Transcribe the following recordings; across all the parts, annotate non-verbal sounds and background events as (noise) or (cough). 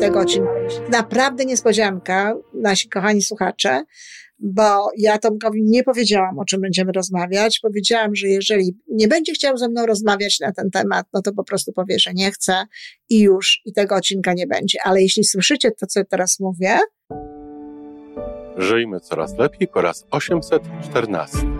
tego odcinka. Naprawdę niespodzianka, nasi kochani słuchacze, bo ja Tomkowi nie powiedziałam, o czym będziemy rozmawiać. Powiedziałam, że jeżeli nie będzie chciał ze mną rozmawiać na ten temat, no to po prostu powie, że nie chce i już, i tego odcinka nie będzie. Ale jeśli słyszycie to, co teraz mówię, Żyjmy coraz lepiej po raz 814.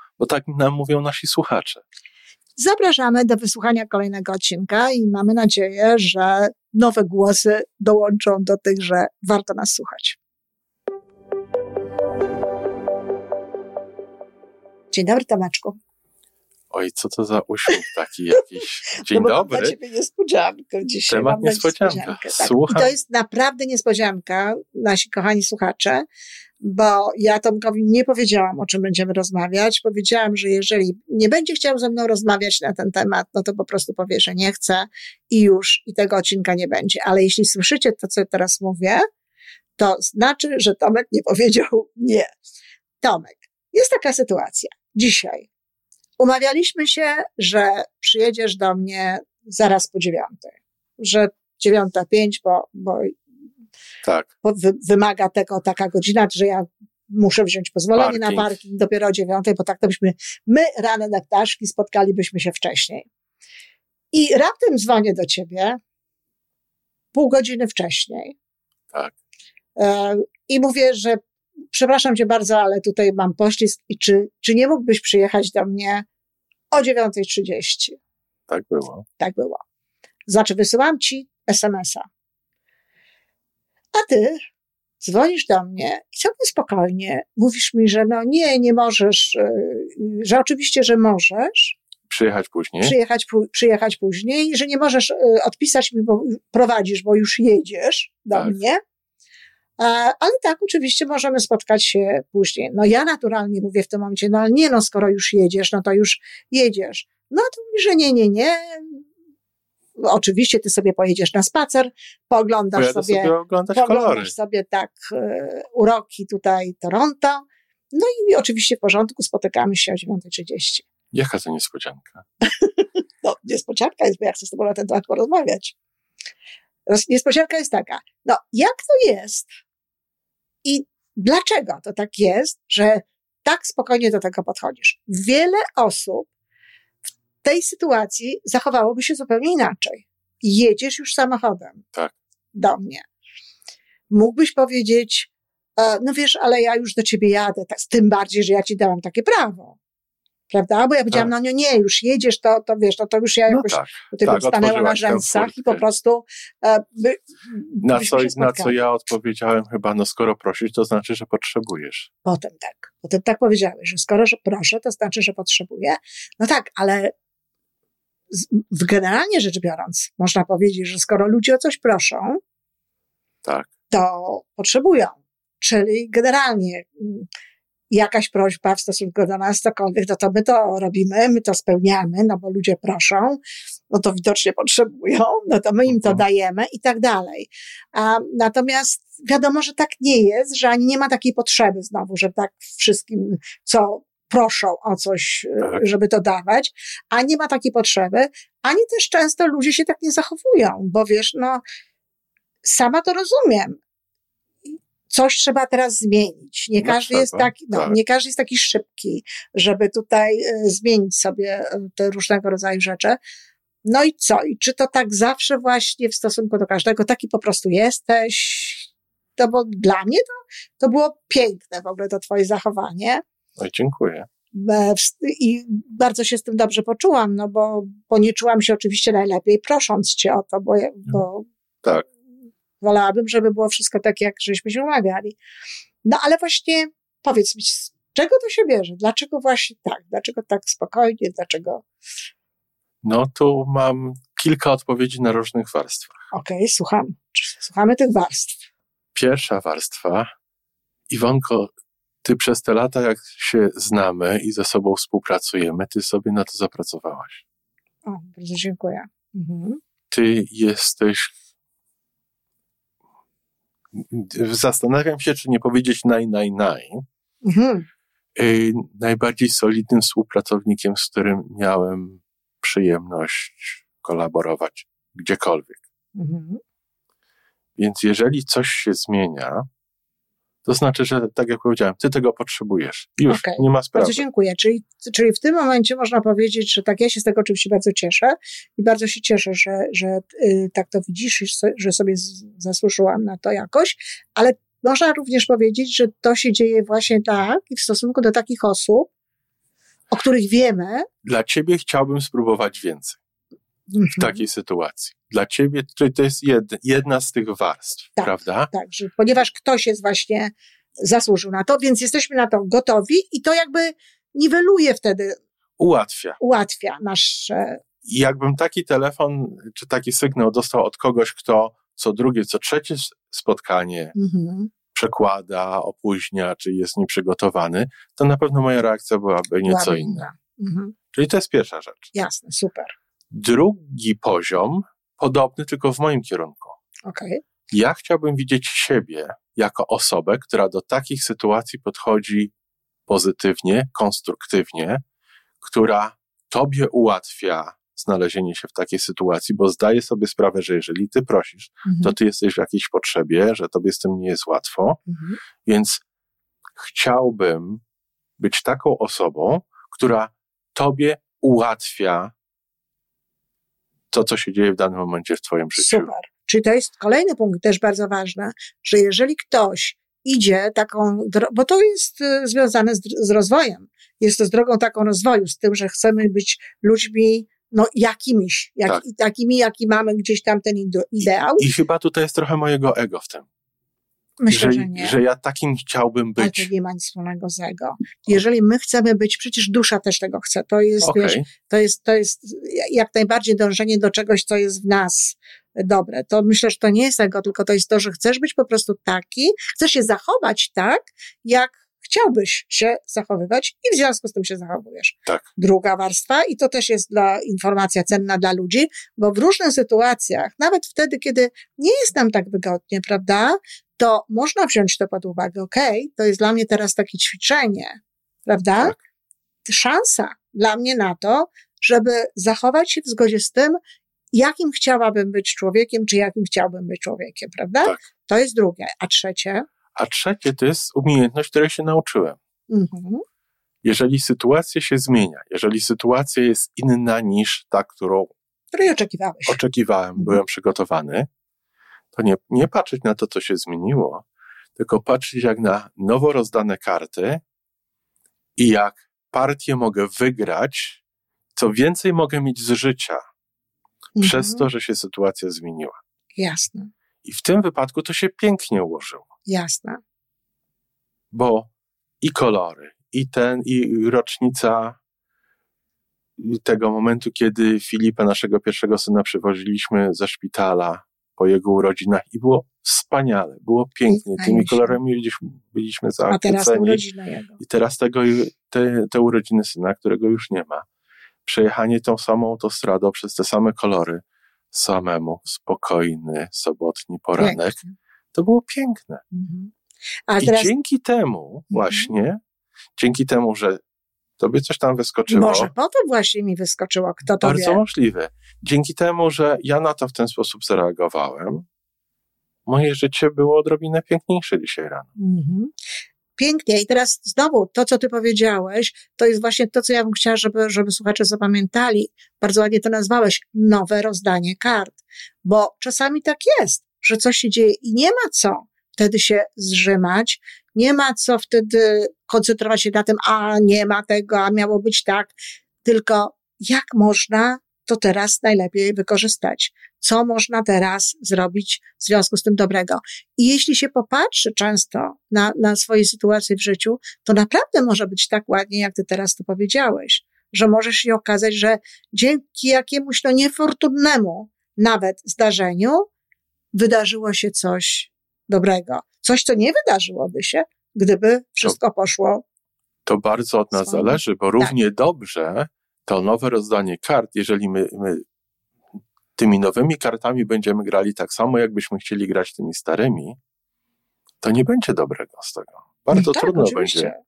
bo tak nam mówią nasi słuchacze. Zapraszamy do wysłuchania kolejnego odcinka i mamy nadzieję, że nowe głosy dołączą do tych, że warto nas słuchać. Dzień dobry, Tomeczku. Oj, co to za uśmiech taki jakiś. (laughs) Dzień no bo dobry. Dla ciebie niespodziankę dzisiaj. Temat mam niespodzianka. Tak. I to jest naprawdę niespodzianka, nasi kochani słuchacze, bo ja Tomkowi nie powiedziałam, o czym będziemy rozmawiać. Powiedziałam, że jeżeli nie będzie chciał ze mną rozmawiać na ten temat, no to po prostu powie, że nie chce i już, i tego odcinka nie będzie. Ale jeśli słyszycie to, co teraz mówię, to znaczy, że Tomek nie powiedział nie. Tomek, jest taka sytuacja. Dzisiaj umawialiśmy się, że przyjedziesz do mnie zaraz po dziewiątej. Że dziewiąta pięć, bo, bo Tak, bo wy, wymaga tego taka godzina, że ja muszę wziąć pozwolenie na Parking. parking dopiero o dziewiątej, bo tak to byśmy, my rane na ptaszki spotkalibyśmy się wcześniej. I raptem dzwonię do ciebie pół godziny wcześniej. tak. E, I mówię, że przepraszam cię bardzo, ale tutaj mam poślizg i czy, czy nie mógłbyś przyjechać do mnie o 9.30? Tak było. Tak było. Znaczy, wysyłam ci SMS-a. A ty dzwonisz do mnie i całkiem spokojnie mówisz mi, że no nie, nie możesz, yy, że oczywiście, że możesz Przyjechać później. przyjechać, przyjechać później, że nie możesz yy, odpisać mi, bo prowadzisz, bo już jedziesz do Tak. mnie. A, ale tak, oczywiście możemy spotkać się później. No ja naturalnie mówię w tym momencie, no ale nie no, skoro już jedziesz, no to już jedziesz. No to mówi, że nie, nie, nie. Oczywiście ty sobie pojedziesz na spacer, pooglądasz Pojadę sobie, sobie oglądać kolory. sobie tak e, uroki tutaj Toronto. No i oczywiście w porządku, spotykamy się o 9.30. Jaka to niespodzianka? (laughs) No, niespodzianka jest, bo ja chcę z tobą na ten temat porozmawiać. Roz- Niespodzianka jest taka, no jak to jest i dlaczego to tak jest, że tak spokojnie do tego podchodzisz? Wiele osób w tej sytuacji zachowałoby się zupełnie inaczej. Jedziesz już samochodem Tak. do mnie. Mógłbyś powiedzieć, e, no wiesz, ale ja już do ciebie jadę, tak, tym bardziej, że ja ci dałam takie prawo. Prawda? Bo ja powiedziałam, Tak. no nie, nie, już jedziesz, to, to wiesz, to, to już ja No jakoś tak. tutaj tak, stanęła na rzęsach i po prostu e, by, Na co, na co ja odpowiedziałem chyba, no skoro prosisz, to znaczy, że potrzebujesz. Potem tak. Potem tak powiedziałeś, że skoro że proszę, to znaczy, że potrzebuję. No tak, ale w- generalnie rzecz biorąc, można powiedzieć, że skoro ludzie o coś proszą, Tak. to potrzebują. Czyli generalnie jakaś prośba w stosunku do nas, cokolwiek, no to my to robimy, my to spełniamy, no bo ludzie proszą, no to widocznie potrzebują, no to my im to Mhm. dajemy i tak dalej. A, natomiast wiadomo, że tak nie jest, że ani nie ma takiej potrzeby znowu, że tak wszystkim, co proszą o coś, e, Tak. żeby to dawać, a nie ma takiej potrzeby, ani też często ludzie się tak nie zachowują, bo wiesz, no, sama to rozumiem. Coś trzeba teraz zmienić. Nie No każdy jest taki, no, tak. nie każdy jest taki szybki, żeby tutaj e, zmienić sobie e, te różnego rodzaju rzeczy. No i co? I czy to tak zawsze właśnie w stosunku do każdego taki po prostu jesteś? To bo dla mnie to, to było piękne w ogóle to twoje zachowanie. Oj, dziękuję. E, I bardzo się z tym dobrze poczułam, no bo, bo nie czułam się oczywiście najlepiej prosząc cię o to, bo, bo Tak. Wolałabym, żeby było wszystko tak, jak żeśmy się umawiali. No ale właśnie powiedz mi, Czego to się bierze? Dlaczego właśnie tak? Dlaczego tak spokojnie? Dlaczego? No tu mam kilka odpowiedzi na różnych warstwach. Okej, okay, słucham. Słuchamy tych warstw. Pierwsza warstwa. Iwonko, ty przez te lata, jak się znamy i ze sobą współpracujemy, ty sobie na to zapracowałaś. O, bardzo dziękuję. Mhm. Ty jesteś. Zastanawiam się, czy nie powiedzieć naj, naj, naj. Mhm. Y, najbardziej solidnym współpracownikiem, z którym miałem przyjemność kolaborować gdziekolwiek. Mhm. Więc jeżeli coś się zmienia, to znaczy, że tak jak powiedziałem, ty tego potrzebujesz. Już, okay. nie ma sprawy. Bardzo dziękuję. Czyli, czyli w tym momencie można powiedzieć, że tak, ja się z tego oczywiście bardzo cieszę i bardzo się cieszę, że, że y, tak to widzisz, że sobie zasłużyłam na to jakoś, ale można również powiedzieć, że to się dzieje właśnie tak i w stosunku do takich osób, o których wiemy. Dla ciebie chciałbym spróbować więcej w mhm. takiej sytuacji. Dla ciebie to jest jedna z tych warstw, tak, prawda? Tak, że ponieważ ktoś jest właśnie zasłużył na to, więc jesteśmy na to gotowi i to jakby niweluje wtedy. Ułatwia. Ułatwia nasze. Jakbym taki telefon czy taki sygnał dostał od kogoś, kto co drugie, co trzecie spotkanie mhm. przekłada, opóźnia, czy jest nieprzygotowany, to na pewno moja reakcja byłaby nieco inna. Mhm. Czyli to jest pierwsza rzecz. Jasne, super. Drugi poziom, podobny tylko w moim kierunku. Okay. Ja chciałbym widzieć siebie jako osobę, która do takich sytuacji podchodzi pozytywnie, konstruktywnie, która tobie ułatwia znalezienie się w takiej sytuacji, bo zdaję sobie sprawę, że jeżeli ty prosisz, mhm. to ty jesteś w jakiejś potrzebie, że tobie z tym nie jest łatwo, mhm. więc chciałbym być taką osobą, która tobie ułatwia to, co się dzieje w danym momencie w Twoim życiu. Super. Czyli to jest kolejny punkt też bardzo ważny, że jeżeli ktoś idzie taką, bo to jest y, związane z, z rozwojem, jest to z drogą taką rozwoju, z tym, że chcemy być ludźmi no, jakimiś, jak, tak. takimi, jaki mamy gdzieś tam ten ideał. I, I, chyba tutaj jest trochę mojego ego w tym. Myślę, że, że nie. Że ja takim chciałbym być. Ale to nie ma nic wspólnego z ego. Jeżeli my chcemy być, przecież dusza też tego chce. To jest, okay. wiesz, to jest, to jest jak najbardziej dążenie do czegoś, co jest w nas dobre. To myślę, że to nie jest ego, tylko to jest to, że chcesz być po prostu taki, chcesz się zachować tak, jak chciałbyś się zachowywać i w związku z tym się zachowujesz. Tak. Druga warstwa, i to też jest dla informacja cenna dla ludzi, bo w różnych sytuacjach, nawet wtedy, kiedy nie jest nam tak wygodnie, prawda, to można wziąć to pod uwagę. Okej, okay, to jest dla mnie teraz takie ćwiczenie, prawda? Tak. Szansa dla mnie na to, żeby zachować się w zgodzie z tym, jakim chciałabym być człowiekiem, czy jakim chciałbym być człowiekiem, prawda? Tak. To jest drugie. A trzecie? A trzecie to jest umiejętność, której się nauczyłem. Mhm. Jeżeli sytuacja się zmienia, jeżeli sytuacja jest inna niż ta, którą której oczekiwałeś. Oczekiwałem, mhm. byłem przygotowany, to nie, nie patrzeć na to, co się zmieniło, tylko patrzeć jak na nowo rozdane karty i jak partię mogę wygrać, co więcej mogę mieć z życia mhm. przez to, że się sytuacja zmieniła. Jasne. I w tym wypadku to się pięknie ułożyło. Jasne. Bo i kolory, i ten, i rocznica tego momentu, kiedy Filipa, naszego pierwszego syna, przywoziliśmy ze szpitala po jego urodzinach i było wspaniale, było pięknie. Tymi kolorami byliśmy, byliśmy zachwyceni. I teraz tego, te, te urodziny syna, którego już nie ma. Przejechanie tą samą autostradą przez te same kolory, samemu, spokojny, sobotni poranek. Pięknie. To było piękne. Mhm. I teraz... dzięki temu mhm. właśnie, dzięki temu, że tobie coś tam wyskoczyło. Może po to właśnie mi wyskoczyło, kto to Bardzo wie. możliwe. Dzięki temu, że ja na to w ten sposób zareagowałem, moje życie było odrobinę piękniejsze dzisiaj rano. Mhm. Pięknie. I teraz znowu to, co ty powiedziałeś, to jest właśnie to, co ja bym chciała, żeby, żeby słuchacze zapamiętali. Bardzo ładnie to nazwałeś. Nowe rozdanie kart. Bo czasami tak jest, że coś się dzieje i nie ma co wtedy się zrzymać. Nie ma co wtedy koncentrować się na tym, a nie ma tego, a miało być tak. Tylko jak można to teraz najlepiej wykorzystać? Co można teraz zrobić w związku z tym dobrego? I jeśli się popatrzy często na, na swoje sytuacje w życiu, to naprawdę może być tak ładnie, jak ty teraz to powiedziałeś, że możesz się okazać, że dzięki jakiemuś no niefortunnemu nawet zdarzeniu wydarzyło się coś dobrego. Coś, co nie wydarzyłoby się, gdyby wszystko poszło. To bardzo od nas zależy, bo równie tak. dobrze to nowe rozdanie kart, jeżeli my, my tymi nowymi kartami będziemy grali tak samo, jakbyśmy chcieli grać tymi starymi, to nie będzie dobrego z tego. Bardzo no tak, trudno oczywiście. będzie.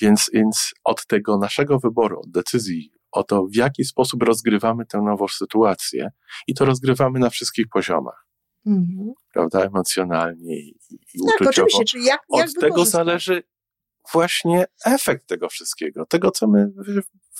Więc, więc od tego naszego wyboru, od decyzji, o to, w jaki sposób rozgrywamy tę nową sytuację, i to rozgrywamy na wszystkich poziomach. Mhm. Prawda? Emocjonalnie i, i tak, uczuciowo. Oczywiście. Czyli jak, jak od tego zależy właśnie efekt tego wszystkiego, tego, co my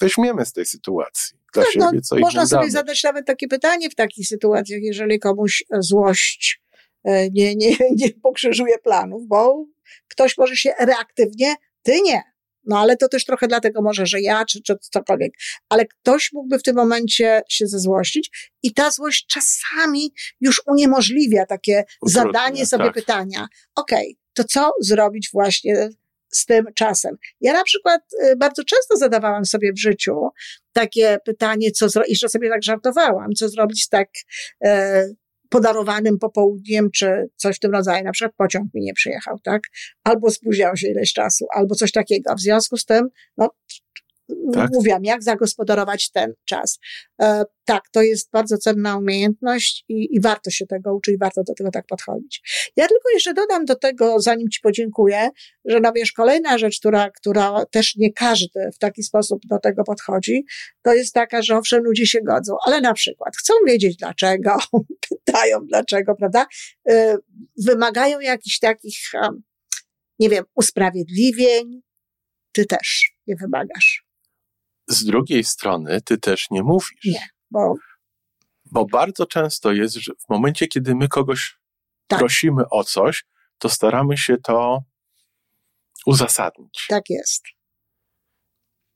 weźmiemy z tej sytuacji dla tak, siebie, co Można sobie damy. zadać nawet takie pytanie w takich sytuacjach, jeżeli komuś złość e, nie, nie, (laughs) nie pokrzyżuje planów, bo ktoś może się reaktywnie, ty nie. No ale to też trochę dlatego może, że ja, czy, czy cokolwiek. Ale ktoś mógłby w tym momencie się zezłościć i ta złość czasami już uniemożliwia takie Utrudnia, zadanie sobie tak. pytania. Okej, okay, to co zrobić właśnie z tym czasem. Ja na przykład y, bardzo często zadawałam sobie w życiu takie pytanie, co zrobić, jeszcze sobie tak żartowałam, co zrobić tak e, podarowanym popołudniem, czy coś w tym rodzaju. Na przykład pociąg mi nie przyjechał, tak? Albo spóźniał się ileś czasu, albo coś takiego. W związku z tym, no, tak? mówiłam, jak zagospodarować ten czas. E, tak, to jest bardzo cenna umiejętność i, i warto się tego uczyć, warto do tego tak podchodzić. Ja tylko jeszcze dodam do tego, zanim Ci podziękuję, że no wiesz, kolejna rzecz, która, która też nie każdy w taki sposób do tego podchodzi, to jest taka, że owszem, ludzie się godzą, ale na przykład chcą wiedzieć dlaczego, (laughs) pytają dlaczego, prawda? E, wymagają jakichś takich, nie wiem, usprawiedliwień, ty też nie wymagasz z drugiej strony ty też nie mówisz. Nie, bo... Bo bardzo często jest, że w momencie, kiedy my kogoś tak. prosimy o coś, to staramy się to uzasadnić. Tak jest.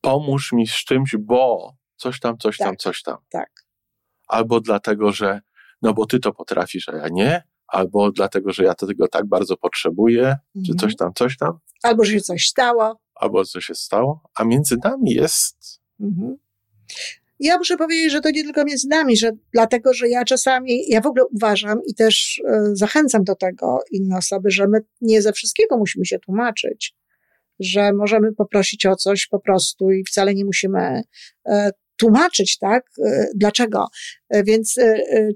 Pomóż mi z czymś, bo coś tam, coś tak. tam, coś tam. Tak. Albo dlatego, że no bo ty to potrafisz, a ja nie, albo dlatego, że ja tego tak bardzo potrzebuję, mhm. czy coś tam, coś tam. Albo, że się coś stało. Albo coś się stało, a między nami jest Mhm. Ja muszę powiedzieć, że to nie tylko między nami, że dlatego, że ja czasami, ja w ogóle uważam i też e, zachęcam do tego inne osoby, że my nie ze wszystkiego musimy się tłumaczyć, że możemy poprosić o coś po prostu i wcale nie musimy e, tłumaczyć, tak? E, dlaczego? Więc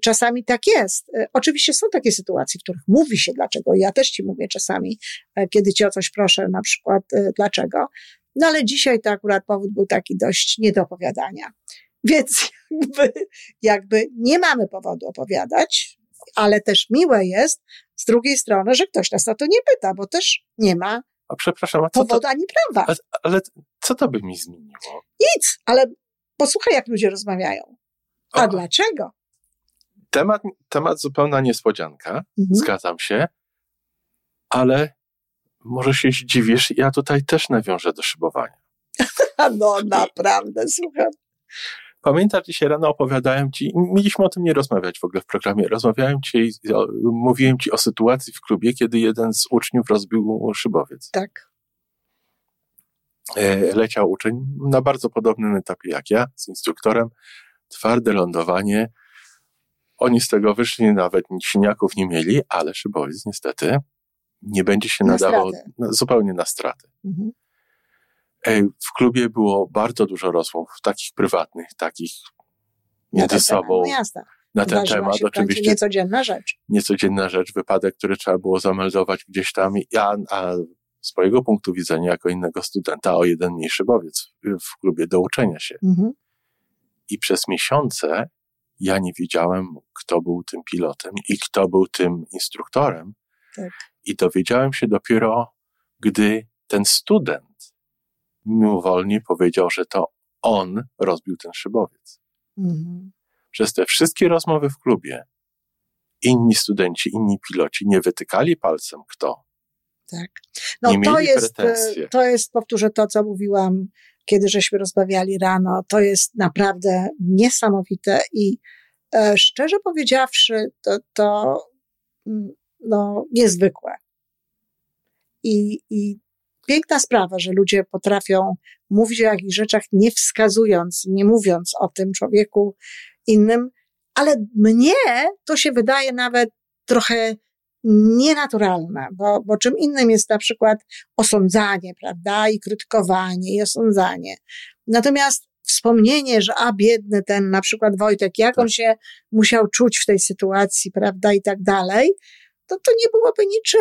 czasami tak jest. Oczywiście są takie sytuacje, w których mówi się dlaczego. Ja też ci mówię czasami, kiedy cię o coś proszę, na przykład dlaczego. No ale dzisiaj to akurat powód był taki dość nie do opowiadania. (laughs) Więc jakby, jakby nie mamy powodu opowiadać, ale też miłe jest z drugiej strony, że ktoś nas o to nie pyta, bo też nie ma a przepraszam, a co powodu to, ani prawa. Ale, co to by mi zmieniło? Nic, ale posłuchaj, jak ludzie rozmawiają. A o. dlaczego? Temat, temat zupełna niespodzianka, mhm. zgadzam się, ale może się zdziwisz, ja tutaj też nawiążę do szybowania. (laughs) no naprawdę, słucham. Pamiętasz, dzisiaj rano opowiadałem ci, mieliśmy o tym nie rozmawiać w ogóle w programie, rozmawiałem ci, mówiłem ci o sytuacji w klubie, kiedy jeden z uczniów rozbił szybowiec. Tak. E, leciał uczeń na bardzo podobnym etapie jak ja, z instruktorem, twarde lądowanie. Oni z tego wyszli, nawet siniaków nie mieli, ale szybowiec niestety nie będzie się na nadawał na, zupełnie na straty. Mhm. W klubie było bardzo dużo rozmów, takich prywatnych, takich między sobą. No na ten temat oczywiście. Niecodzienna rzecz. Niecodzienna rzecz, wypadek, który trzeba było zameldować gdzieś tam. Ja, a z mojego punktu widzenia, jako innego studenta, o jeden mniejszy bowiec w klubie do uczenia się. Mhm. I przez miesiące ja nie wiedziałem, kto był tym pilotem i kto był tym instruktorem. Tak. I dowiedziałem się dopiero, gdy ten student mimowolnie powiedział, że to on rozbił ten szybowiec. Mhm. Przez te wszystkie rozmowy w klubie inni studenci, inni piloci nie wytykali palcem kto, Tak. No to jest, e, pretensje. to jest, powtórzę to, co mówiłam, kiedy żeśmy rozmawiali rano. To jest naprawdę niesamowite i e, szczerze powiedziawszy, to, to mm, no, niezwykłe. I, I piękna sprawa, że ludzie potrafią mówić o jakichś rzeczach, nie wskazując, nie mówiąc o tym człowieku innym, ale mnie to się wydaje nawet trochę nienaturalne, bo, bo czym innym jest na przykład osądzanie, prawda, i krytykowanie, i osądzanie. Natomiast wspomnienie, że a biedny ten na przykład Wojtek, jak on się musiał czuć w tej sytuacji, prawda, i tak dalej, to to nie byłoby niczym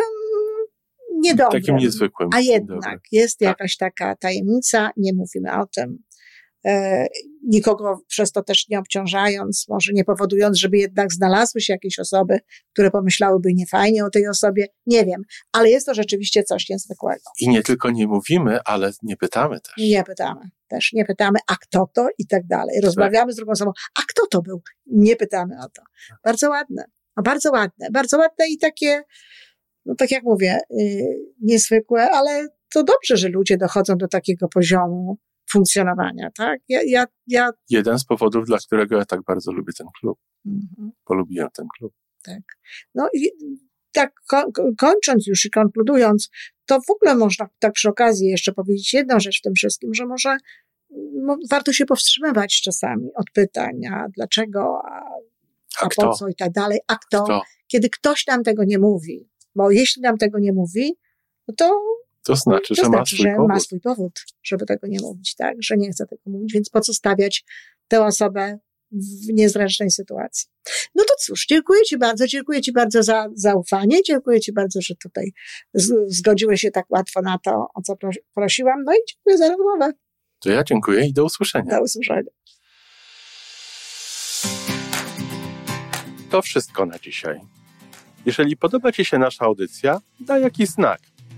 niedobrym. Takim niezwykłym. A Dobry. jednak jest Tak. jakaś taka tajemnica, nie mówimy o tym. E, nikogo przez to też nie obciążając, może nie powodując, żeby jednak znalazły się jakieś osoby, które pomyślałyby niefajnie o tej osobie. Nie wiem, ale jest to rzeczywiście coś niezwykłego. I nie tylko nie mówimy, ale nie pytamy też. Nie pytamy też, nie pytamy, a kto to i tak dalej. Rozmawiamy z drugą osobą, a kto to był? Nie pytamy o to. Bardzo ładne, no bardzo ładne, bardzo ładne i takie, no tak jak mówię, yy, niezwykłe, ale to dobrze, że ludzie dochodzą do takiego poziomu funkcjonowania, tak? Ja, ja, ja Jeden z powodów, dla którego ja tak bardzo lubię ten klub. mhm, Polubiłem ten klub. tak. No i tak ko- ko- kończąc już i konkludując, to w ogóle można tak przy okazji jeszcze powiedzieć jedną rzecz w tym wszystkim, że może warto się powstrzymywać czasami od pytania, dlaczego, a, A a po co i tak dalej, a kto, Kto? kiedy ktoś nam tego nie mówi. Bo jeśli nam tego nie mówi, no to, To znaczy, to że ma znaczy, swój że powód. ma swój powód, żeby tego nie mówić, tak? Że nie chce tego mówić, więc po co stawiać tę osobę w niezręcznej sytuacji. No to cóż, dziękuję Ci bardzo, dziękuję Ci bardzo za zaufanie, dziękuję Ci bardzo, że tutaj zgodziłeś się tak łatwo na to, o co pros- prosiłam, no i dziękuję za rozmowę. To ja dziękuję i do usłyszenia. Do usłyszenia. To wszystko na dzisiaj. Jeżeli podoba Ci się nasza audycja, daj jakiś znak